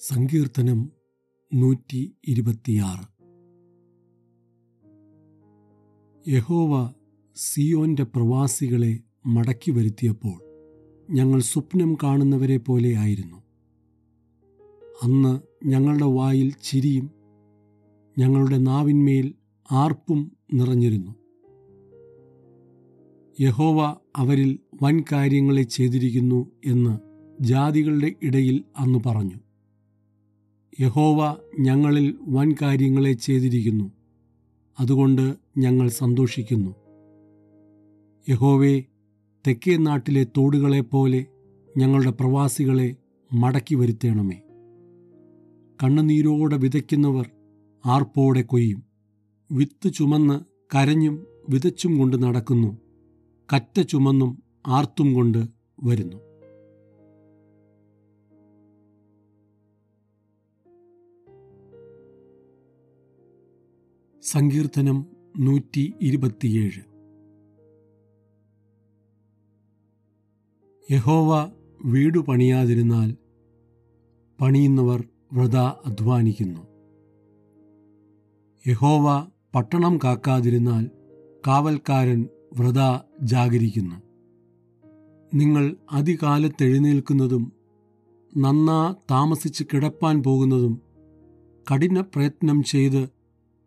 സങ്കീർത്തനം നൂറ്റി ഇരുപത്തിയാറ് യഹോവ സിയോന്റെ പ്രവാസികളെ മടക്കി വരുത്തിയപ്പോൾ ഞങ്ങൾ സ്വപ്നം കാണുന്നവരെ പോലെ ആയിരുന്നു. അന്ന് ഞങ്ങളുടെ വായിൽ ചിരിയും ഞങ്ങളുടെ നാവിന്മേൽ ആർപ്പും നിറഞ്ഞിരുന്നു. യഹോവ അവരിൽ വൻ കാര്യങ്ങളെ ചെയ്തിരിക്കുന്നു എന്ന് ജാതികളുടെ ഇടയിൽ അന്ന് പറഞ്ഞു. യഹോവ ഞങ്ങളിൽ വൻ കാര്യങ്ങളെ ചെയ്തിരിക്കുന്നു. അതുകൊണ്ട് ഞങ്ങൾ സന്തോഷിക്കുന്നു. യഹോവേ തെക്കേ നാട്ടിലെ തോടുകളെ പോലെ ഞങ്ങളുടെ പ്രവാസികളെ മടക്കി വരുത്തേണമേ. കണ്ണുനീരോടെ വിതയ്ക്കുന്നവർ ആർപ്പോടെ കൊയ്യും. വിത്ത് ചുമന്ന് കരഞ്ഞും വിതച്ചും കൊണ്ട് നടക്കുന്നു. കറ്റ ചുമന്നും ആർത്തും കൊണ്ട് വരുന്നു. സങ്കീർത്തനം നൂറ്റി ഇരുപത്തിയേഴ് യഹോവ വീടു പണിയാതിരുന്നാൽ പണിയുന്നവർ വ്രത അധ്വാനിക്കുന്നു. യഹോവ പട്ടണം കാക്കാതിരുന്നാൽ കാവൽക്കാരൻ വ്രത ജാഗരിക്കുന്നു. നിങ്ങൾ അതികാലത്തെഴുന്നേൽക്കുന്നതും നന്നാ താമസിച്ച് കിടപ്പാൻ പോകുന്നതും കഠിന പ്രയത്നം ചെയ്ത്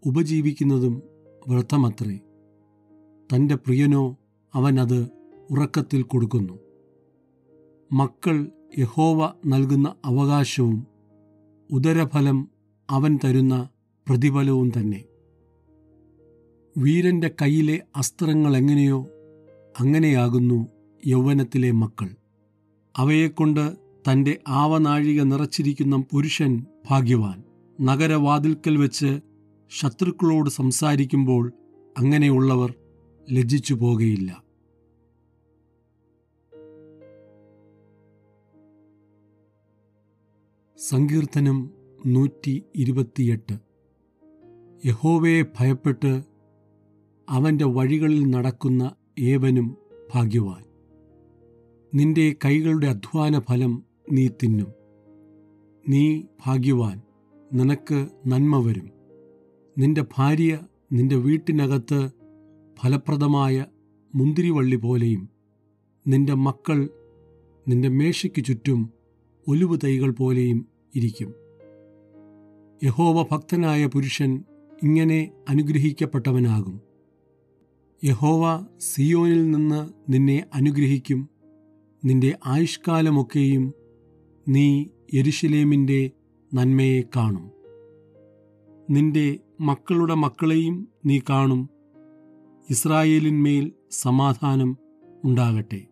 ഉപജീവിക്കുന്നതും വ്രതമത്രേ. തന്റെ പ്രിയനോ അവനത് ഉറക്കത്തിൽ കൊടുക്കുന്നു. മക്കൾ യഹോവ നൽകുന്ന അവകാശവും ഉദരഫലം അവൻ തരുന്ന പ്രതിഫലവും തന്നെ. വീരന്റെ കയ്യിലെ അസ്ത്രങ്ങൾ എങ്ങനെയോ അങ്ങനെയാകുന്നു യൗവനത്തിലെ മക്കൾ. അവയെക്കൊണ്ട് തന്റെ ആവനാഴിക നിറച്ചിരിക്കുന്ന പുരുഷൻ ഭാഗ്യവാൻ. നഗരവാതിൽക്കൽ വെച്ച് ശത്രുക്കളോട് സംസാരിക്കുമ്പോൾ അങ്ങനെയുള്ളവർ ലജ്ജിച്ചു പോകുകയില്ല സങ്കീർത്തനം നൂറ്റി ഇരുപത്തിയെട്ട് യഹോവയെ ഭയപ്പെട്ട് അവന്റെ വഴികളിൽ നടക്കുന്ന ഏവനും ഭാഗ്യവാൻ. നിന്റെ കൈകളുടെ അധ്വാന ഫലം നീ തിന്നും. നീ ഭാഗ്യവാൻ. നിനക്ക് നന്മ വരും. നിന്റെ ഭാര്യ നിന്റെ വീട്ടിനകത്ത് ഫലപ്രദമായ മുന്തിരിവള്ളി പോലെയും നിന്റെ മക്കൾ നിന്റെ മേശയ്ക്ക് ചുറ്റും ഒലിവ് തൈകൾ പോലെയും ഇരിക്കും. യഹോവ ഭക്തനായ പുരുഷൻ ഇങ്ങനെ അനുഗ്രഹിക്കപ്പെട്ടവനാകും. യഹോവ സിയോനിൽ നിന്ന് നിന്നെ അനുഗ്രഹിക്കും. നിന്റെ ആയുഷ്കാലമൊക്കെയും നീ യെരുഷലേമിന്റെ നന്മയെ കാണും. നിന്റെ മക്കളുടെ മക്കളെയും നീ കാണും. ഇസ്രായേലിന്മേൽ സമാധാനം ഉണ്ടാകട്ടെ.